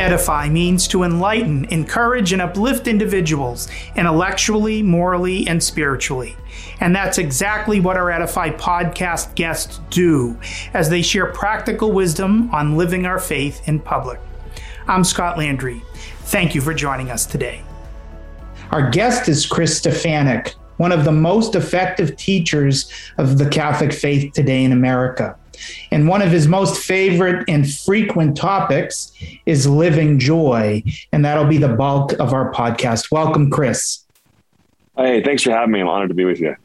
Edify means to enlighten, encourage, and uplift individuals intellectually, morally, and spiritually. And that's exactly what our Edify podcast guests do as they share practical wisdom on living our faith in public. I'm Scot Landry. Thank you for joining us today. Our guest is Chris Stefanick, one of the most effective teachers of the Catholic faith today in America. And one of his most favorite and frequent topics is living joy. And that'll be the bulk of our podcast. Welcome, Chris. Hey, thanks for having me. I'm honored to be with you.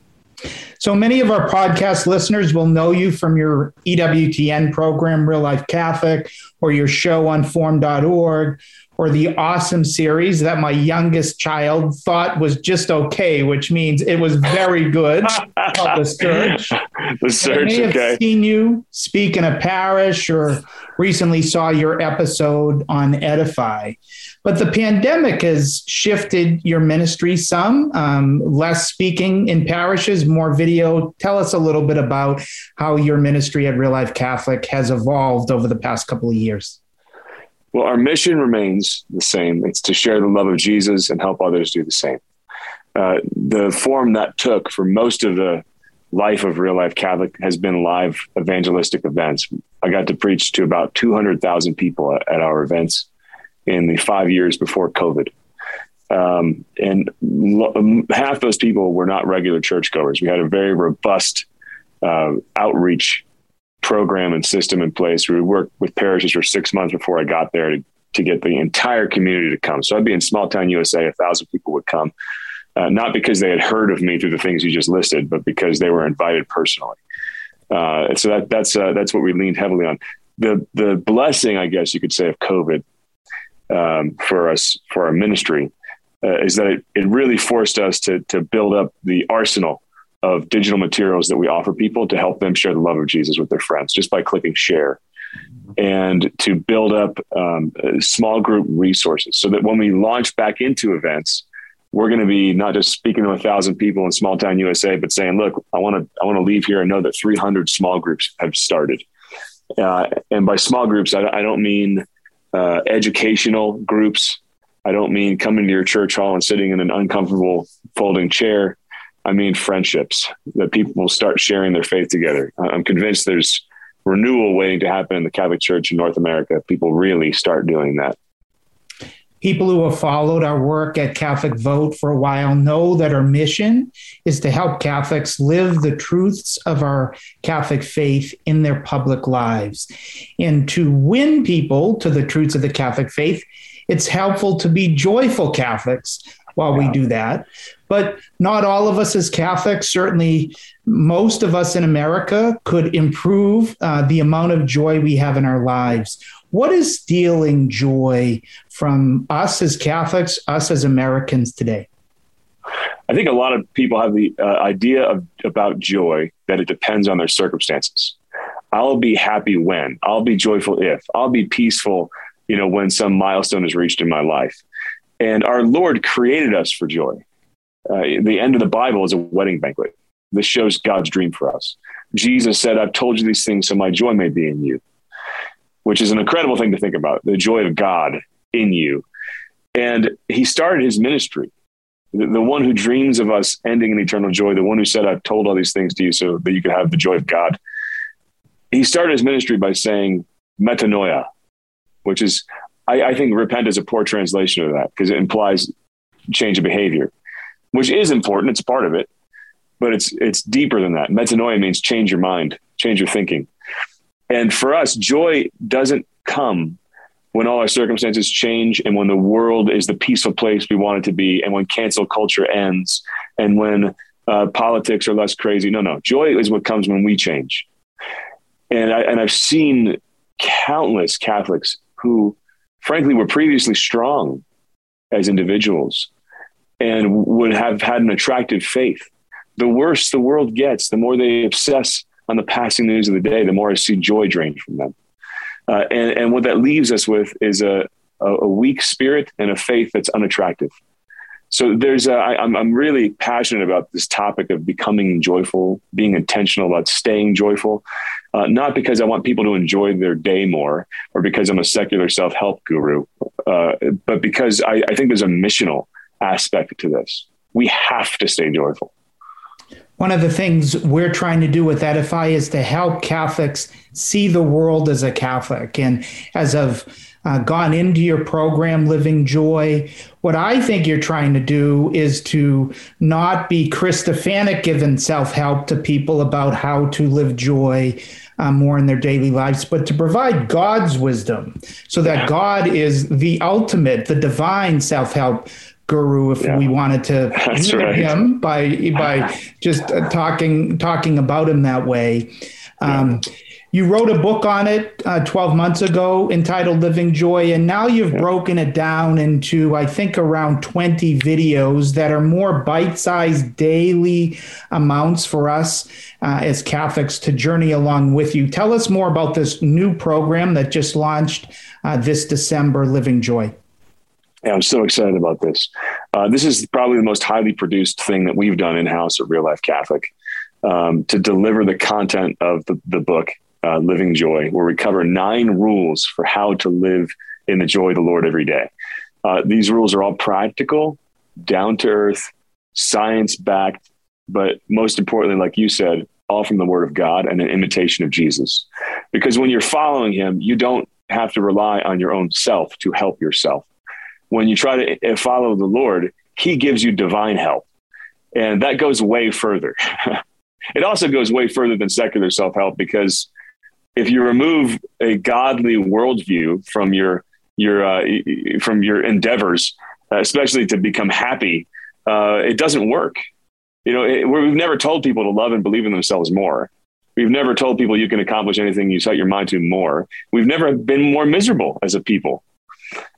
So many of our podcast listeners will know you from your EWTN program, Real Life Catholic, or your show on formed.org, or the awesome series that my youngest child thought was just okay, which means it was very good. the search. The search. I may have okay. seen you speak in a parish or recently saw your episode on Edify. But the pandemic has shifted your ministry some, um, less speaking in parishes, more video. Tell us a little bit about how your ministry at Real Life Catholic has evolved over the past couple of years. Well, our mission remains the same. It's to share the love of Jesus and help others do the same. Uh, the form that took for most of the life of real life Catholic has been live evangelistic events. I got to preach to about 200,000 people at, our events in the five years before COVID. Um, and lo- um, half those people were not regular churchgoers. We had a very robust uh, outreach program and system in place. We worked with parishes for six months before I got there to, to get the entire community to come. So I'd be in small town USA, a thousand people would come, uh, not because they had heard of me through the things you just listed, but because they were invited personally. Uh, so that, that's uh, that's what we leaned heavily on. The the blessing, I guess you could say, of COVID um, for us for our ministry uh, is that it, it really forced us to to build up the arsenal of digital materials that we offer people to help them share the love of Jesus with their friends just by clicking share and to build up um, small group resources so that when we launch back into events, we're going to be not just speaking to a thousand people in small town USA, but saying, look, I want to, I want to leave here and know that 300 small groups have started. Uh, and by small groups, I, I don't mean uh, educational groups. I don't mean coming to your church hall and sitting in an uncomfortable folding chair. I mean friendships that people will start sharing their faith together. I'm convinced there's renewal waiting to happen in the Catholic Church in North America. People really start doing that. People who have followed our work at Catholic Vote for a while know that our mission is to help Catholics live the truths of our Catholic faith in their public lives. And to win people to the truths of the Catholic faith, it's helpful to be joyful Catholics while we do that. But not all of us as Catholics, certainly most of us in America, could improve uh, the amount of joy we have in our lives. What is stealing joy from us as Catholics, us as Americans today? I think a lot of people have the uh, idea of about joy that it depends on their circumstances. I'll be happy when, I'll be joyful if, I'll be peaceful, you know, when some milestone is reached in my life. And our Lord created us for joy. Uh, the end of the Bible is a wedding banquet. This shows God's dream for us. Jesus said, I've told you these things so my joy may be in you, which is an incredible thing to think about the joy of God in you. And he started his ministry. The, the one who dreams of us ending in eternal joy, the one who said, I've told all these things to you so that you could have the joy of God. He started his ministry by saying metanoia, which is I, I think repent is a poor translation of that because it implies change of behavior, which is important. It's part of it, but it's it's deeper than that. Metanoia means change your mind, change your thinking. And for us, joy doesn't come when all our circumstances change and when the world is the peaceful place we want it to be and when cancel culture ends and when uh, politics are less crazy. No, no. Joy is what comes when we change. And, I, and I've seen countless Catholics who frankly were previously strong as individuals and would have had an attractive faith. The worse the world gets, the more they obsess on the passing news of the day, the more I see joy drained from them. Uh, and, and what that leaves us with is a, a weak spirit and a faith that's unattractive. So there's a, I, I'm, I'm really passionate about this topic of becoming joyful, being intentional about staying joyful, uh, not because I want people to enjoy their day more or because I'm a secular self help guru. uh, but because I, I think there's a missional aspect to this. We have to stay joyful. One of the things we're trying to do with Edify is to help Catholics see the world as a Catholic. And as I've uh, gone into your program, Living Joy, what I think you're trying to do is to not be Chris Stefanick giving self help to people about how to live joy. Uh, more in their daily lives, but to provide God's wisdom so that. God is the ultimate, the divine self help guru if yeah. we wanted to That's right. him by by just uh, talking talking about him that way. Um, yeah. You wrote a book on it uh, 12 months ago entitled Living Joy, and now you've yeah. broken it down into, I think, around 20 videos that are more bite sized daily amounts for us uh, as Catholics to journey along with you. Tell us more about this new program that just launched uh, this December, Living Joy. Yeah, I'm so excited about this. Uh, this is probably the most highly produced thing that we've done in house at Real Life Catholic um, to deliver the content of the, the book, uh, Living Joy, where we cover nine rules for how to live in the joy of the Lord every day. Uh, these rules are all practical, down to earth, science backed, but most importantly, like you said, all from the Word of God and an imitation of Jesus. Because when you're following Him, you don't have to rely on your own self to help yourself when you try to uh, follow the Lord, He gives you divine help. And that goes way further. it also goes way further than secular self help because if you remove a godly worldview from your your uh, from your endeavors, uh, especially to become happy, uh, it doesn't work. You know, it, we've never told people to love and believe in themselves more. We've never told people you can accomplish anything you set your mind to more. We've never been more miserable as a people.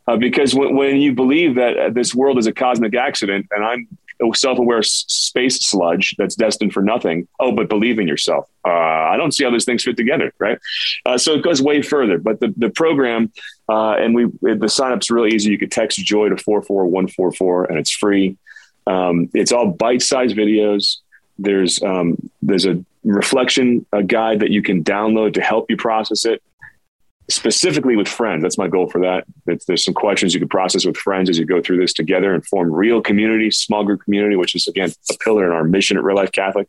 Uh, because when, when you believe that uh, this world is a cosmic accident and I'm a self-aware space sludge that's destined for nothing. Oh, but believe in yourself. Uh, I don't see how those things fit together, right? Uh, so it goes way further. But the the program uh, and we the sign up's really easy. You could text Joy to four four one four four, and it's free. Um, it's all bite-sized videos. There's um, there's a reflection a guide that you can download to help you process it specifically with friends. That's my goal for that. It's, there's some questions you can process with friends as you go through this together and form real community, small group community, which is again a pillar in our mission at Real Life Catholic.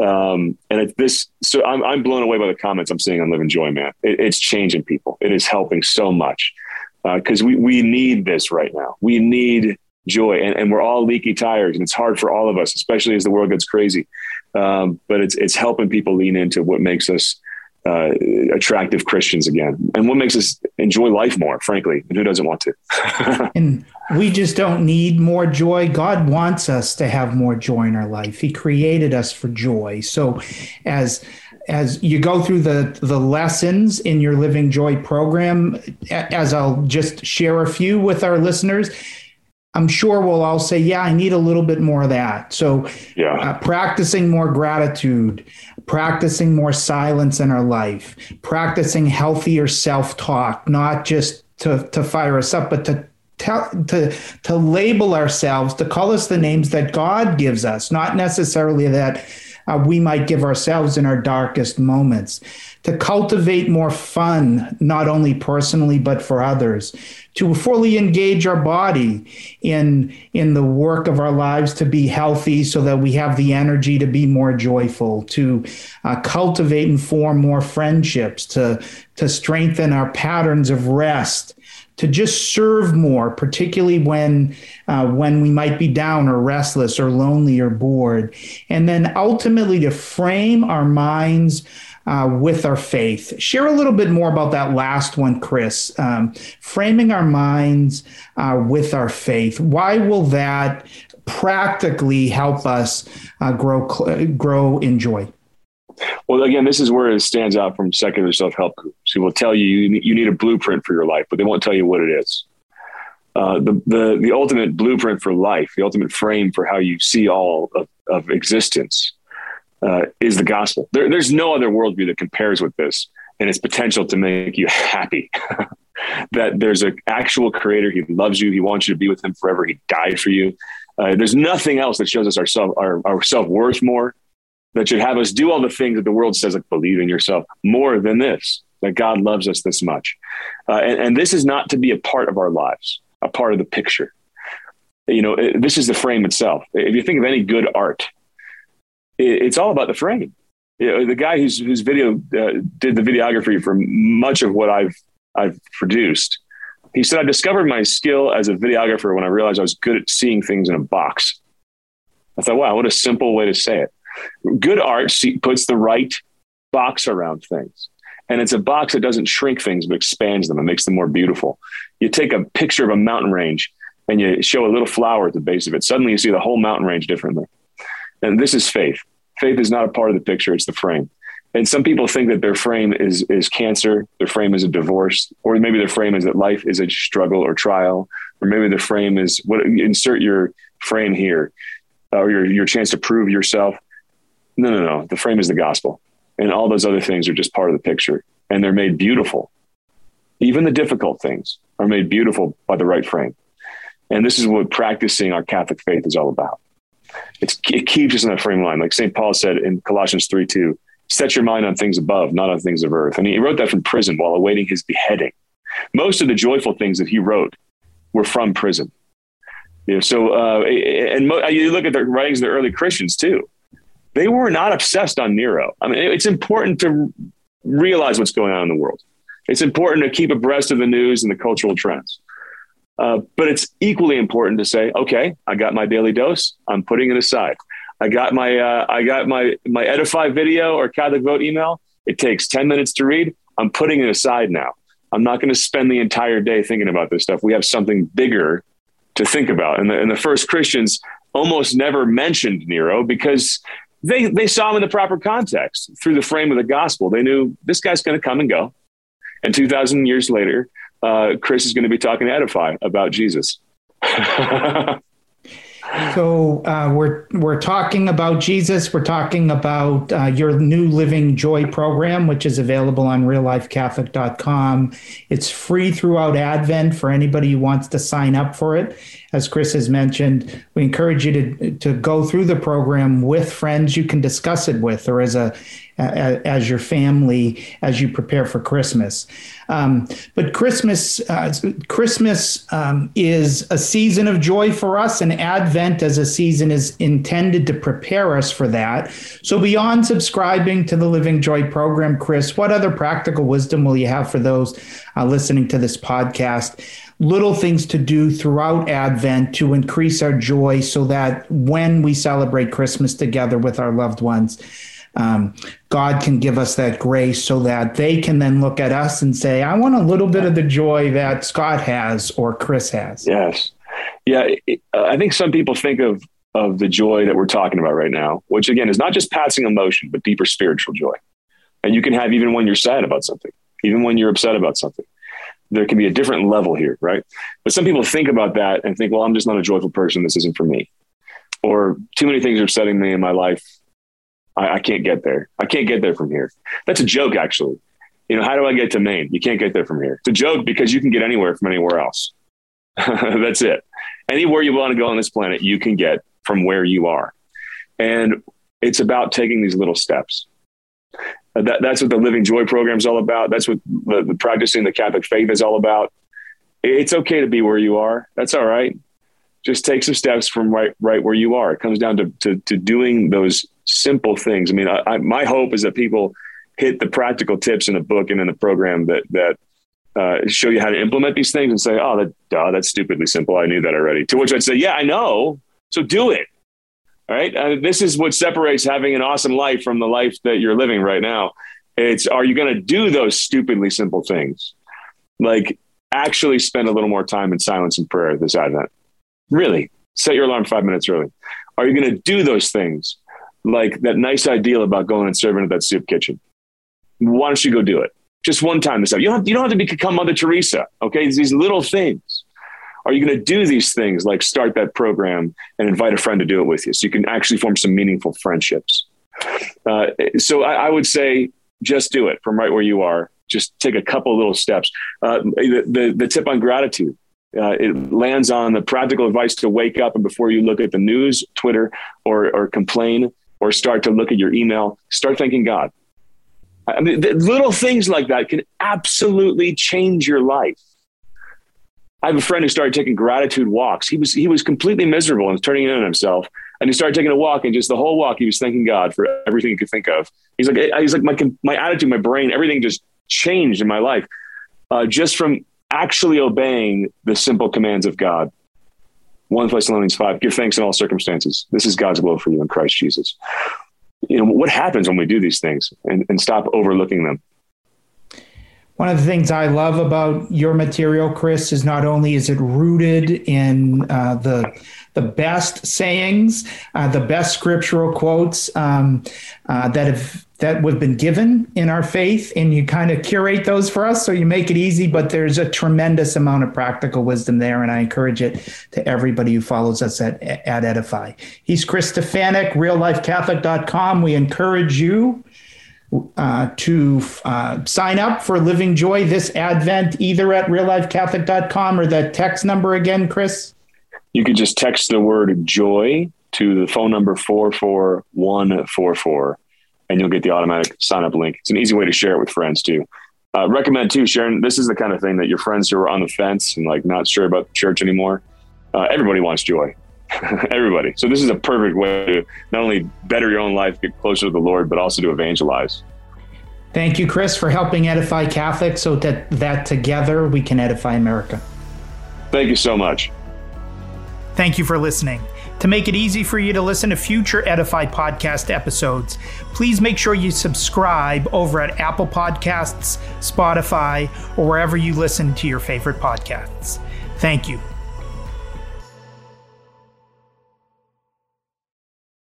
Um, and it, this, so I'm, I'm blown away by the comments I'm seeing on Living Joy, man. It, it's changing people. It is helping so much because uh, we we need this right now. We need joy, and, and we're all leaky tires, and it's hard for all of us, especially as the world gets crazy. Um, but it's it's helping people lean into what makes us uh, attractive Christians again, and what makes us enjoy life more, frankly, and who doesn't want to? and we just don't need more joy. God wants us to have more joy in our life. He created us for joy. So, as as you go through the the lessons in your Living Joy program, as I'll just share a few with our listeners, I'm sure we'll all say, yeah, I need a little bit more of that. So, yeah. Uh, practicing more gratitude, practicing more silence in our life, practicing healthier self talk, not just to, to fire us up, but to tell, to, to label ourselves, to call us the names that God gives us, not necessarily that uh, we might give ourselves in our darkest moments, to cultivate more fun, not only personally, but for others, to fully engage our body in, in the work of our lives to be healthy so that we have the energy to be more joyful, to uh, cultivate and form more friendships, to, to strengthen our patterns of rest to just serve more, particularly when uh, when we might be down or restless or lonely or bored, and then ultimately to frame our minds. Uh, with our faith. Share a little bit more about that last one, Chris. Um, framing our minds uh, with our faith. Why will that practically help us uh, grow grow in joy? Well, again, this is where it stands out from secular self help groups who will tell you you need a blueprint for your life, but they won't tell you what it is. Uh, the, the, the ultimate blueprint for life, the ultimate frame for how you see all of, of existence uh, is the gospel. There, there's no other worldview that compares with this and its potential to make you happy. that there's an actual creator. He loves you. He wants you to be with him forever. He died for you. Uh, there's nothing else that shows us our self, our, our self worth more that should have us do all the things that the world says, like believe in yourself more than this. that God loves us this much. Uh, and, and this is not to be a part of our lives, a part of the picture. You know, it, this is the frame itself. If you think of any good art, it, it's all about the frame. You know, the guy whose video uh, did the videography for much of what I've I've produced. He said, I discovered my skill as a videographer when I realized I was good at seeing things in a box. I thought, wow, what a simple way to say it. Good art puts the right box around things. And it's a box that doesn't shrink things, but expands them and makes them more beautiful. You take a picture of a mountain range and you show a little flower at the base of it. Suddenly you see the whole mountain range differently. And this is faith. Faith is not a part of the picture, it's the frame. And some people think that their frame is is cancer, their frame is a divorce, or maybe their frame is that life is a struggle or trial, or maybe the frame is what insert your frame here, or your your chance to prove yourself. No, no, no. The frame is the gospel, and all those other things are just part of the picture, and they're made beautiful. Even the difficult things are made beautiful by the right frame, and this is what practicing our Catholic faith is all about. It's, it keeps us in that frame line, like St. Paul said in Colossians three two set your mind on things above, not on things of earth. And he wrote that from prison while awaiting his beheading. Most of the joyful things that he wrote were from prison. You know, so, uh, and mo- you look at the writings of the early Christians too. They were not obsessed on Nero. I mean, it's important to realize what's going on in the world. It's important to keep abreast of the news and the cultural trends. Uh, but it's equally important to say, okay, I got my daily dose. I'm putting it aside. I got my uh, I got my my Edify video or Catholic Vote email. It takes ten minutes to read. I'm putting it aside now. I'm not going to spend the entire day thinking about this stuff. We have something bigger to think about. And the, and the first Christians almost never mentioned Nero because they they saw him in the proper context through the frame of the gospel. They knew this guy's going to come and go. And 2,000 years later, uh, Chris is going to be talking to Edify about Jesus. So uh, we're we're talking about Jesus. We're talking about uh, your new Living Joy program, which is available on reallifecatholic.com. It's free throughout Advent for anybody who wants to sign up for it. As Chris has mentioned, we encourage you to to go through the program with friends you can discuss it with, or as a as your family as you prepare for Christmas. Um, but Christmas, uh, Christmas um, is a season of joy for us, and Advent as a season is intended to prepare us for that. So, beyond subscribing to the Living Joy program, Chris, what other practical wisdom will you have for those uh, listening to this podcast? Little things to do throughout Advent to increase our joy so that when we celebrate Christmas together with our loved ones, um, God can give us that grace so that they can then look at us and say, I want a little bit of the joy that Scot has or Chris has. Yes. Yeah. I think some people think of, of the joy that we're talking about right now, which again is not just passing emotion, but deeper spiritual joy. And you can have even when you're sad about something, even when you're upset about something. There can be a different level here, right? But some people think about that and think, well, I'm just not a joyful person. This isn't for me. Or too many things are upsetting me in my life I, I can't get there. I can't get there from here. That's a joke, actually. You know, how do I get to Maine? You can't get there from here. It's a joke because you can get anywhere from anywhere else. That's it. Anywhere you want to go on this planet, you can get from where you are. And it's about taking these little steps. That, that's what the Living Joy program is all about. That's what the, the practicing the Catholic faith is all about. It's okay to be where you are. That's all right. Just take some steps from right right where you are. It comes down to to, to doing those simple things. I mean, I, I, my hope is that people hit the practical tips in the book and in the program that that uh, show you how to implement these things and say, "Oh, that duh, that's stupidly simple. I knew that already." To which I'd say, "Yeah, I know. So do it." All right. Uh, this is what separates having an awesome life from the life that you're living right now. It's are you going to do those stupidly simple things, like actually spend a little more time in silence and prayer this Advent? Really, set your alarm five minutes early. Are you going to do those things like that nice ideal about going and serving at that soup kitchen. Why don't you go do it? Just one time this time. You don't have, you don't have to become Mother Teresa. Okay. It's These little things. Are you going to do these things like start that program and invite a friend to do it with you so you can actually form some meaningful friendships? Uh, so I, I, would say just do it from right where you are. Just take a couple little steps. Uh, the, the, the tip on gratitude. Uh, it lands on the practical advice to wake up and before you look at the news, Twitter, or, or complain, or start to look at your email, start thanking God. I mean, little things like that can absolutely change your life. I have a friend who started taking gratitude walks. He was he was completely miserable and turning in on himself. And he started taking a walk, and just the whole walk, he was thanking God for everything he could think of. He's like, he's like my my attitude, my brain, everything just changed in my life, uh, just from actually obeying the simple commands of God. One Thessalonians five: Give thanks in all circumstances. This is God's will for you in Christ Jesus. You know what happens when we do these things and, and stop overlooking them. One of the things I love about your material, Chris, is not only is it rooted in uh, the the best sayings, uh, the best scriptural quotes um, uh, that have that have been given in our faith, and you kind of curate those for us, so you make it easy. But there's a tremendous amount of practical wisdom there, and I encourage it to everybody who follows us at at Edify. He's Chris Stefanick, reallifecatholic.com. We encourage you uh, to uh, sign up for Living Joy this Advent, either at reallifecatholic.com or the text number again, Chris? You could just text the word joy to the phone number 44144 and you'll get the automatic sign up link. It's an easy way to share it with friends too. Uh, recommend too, Sharon. This is the kind of thing that your friends who are on the fence and like not sure about the church anymore. Uh, everybody wants joy. Everybody. So this is a perfect way to not only better your own life, get closer to the Lord, but also to evangelize. Thank you, Chris, for helping edify Catholics so that, that together we can edify America. Thank you so much. Thank you for listening. To make it easy for you to listen to future Edify podcast episodes, please make sure you subscribe over at Apple Podcasts, Spotify, or wherever you listen to your favorite podcasts. Thank you.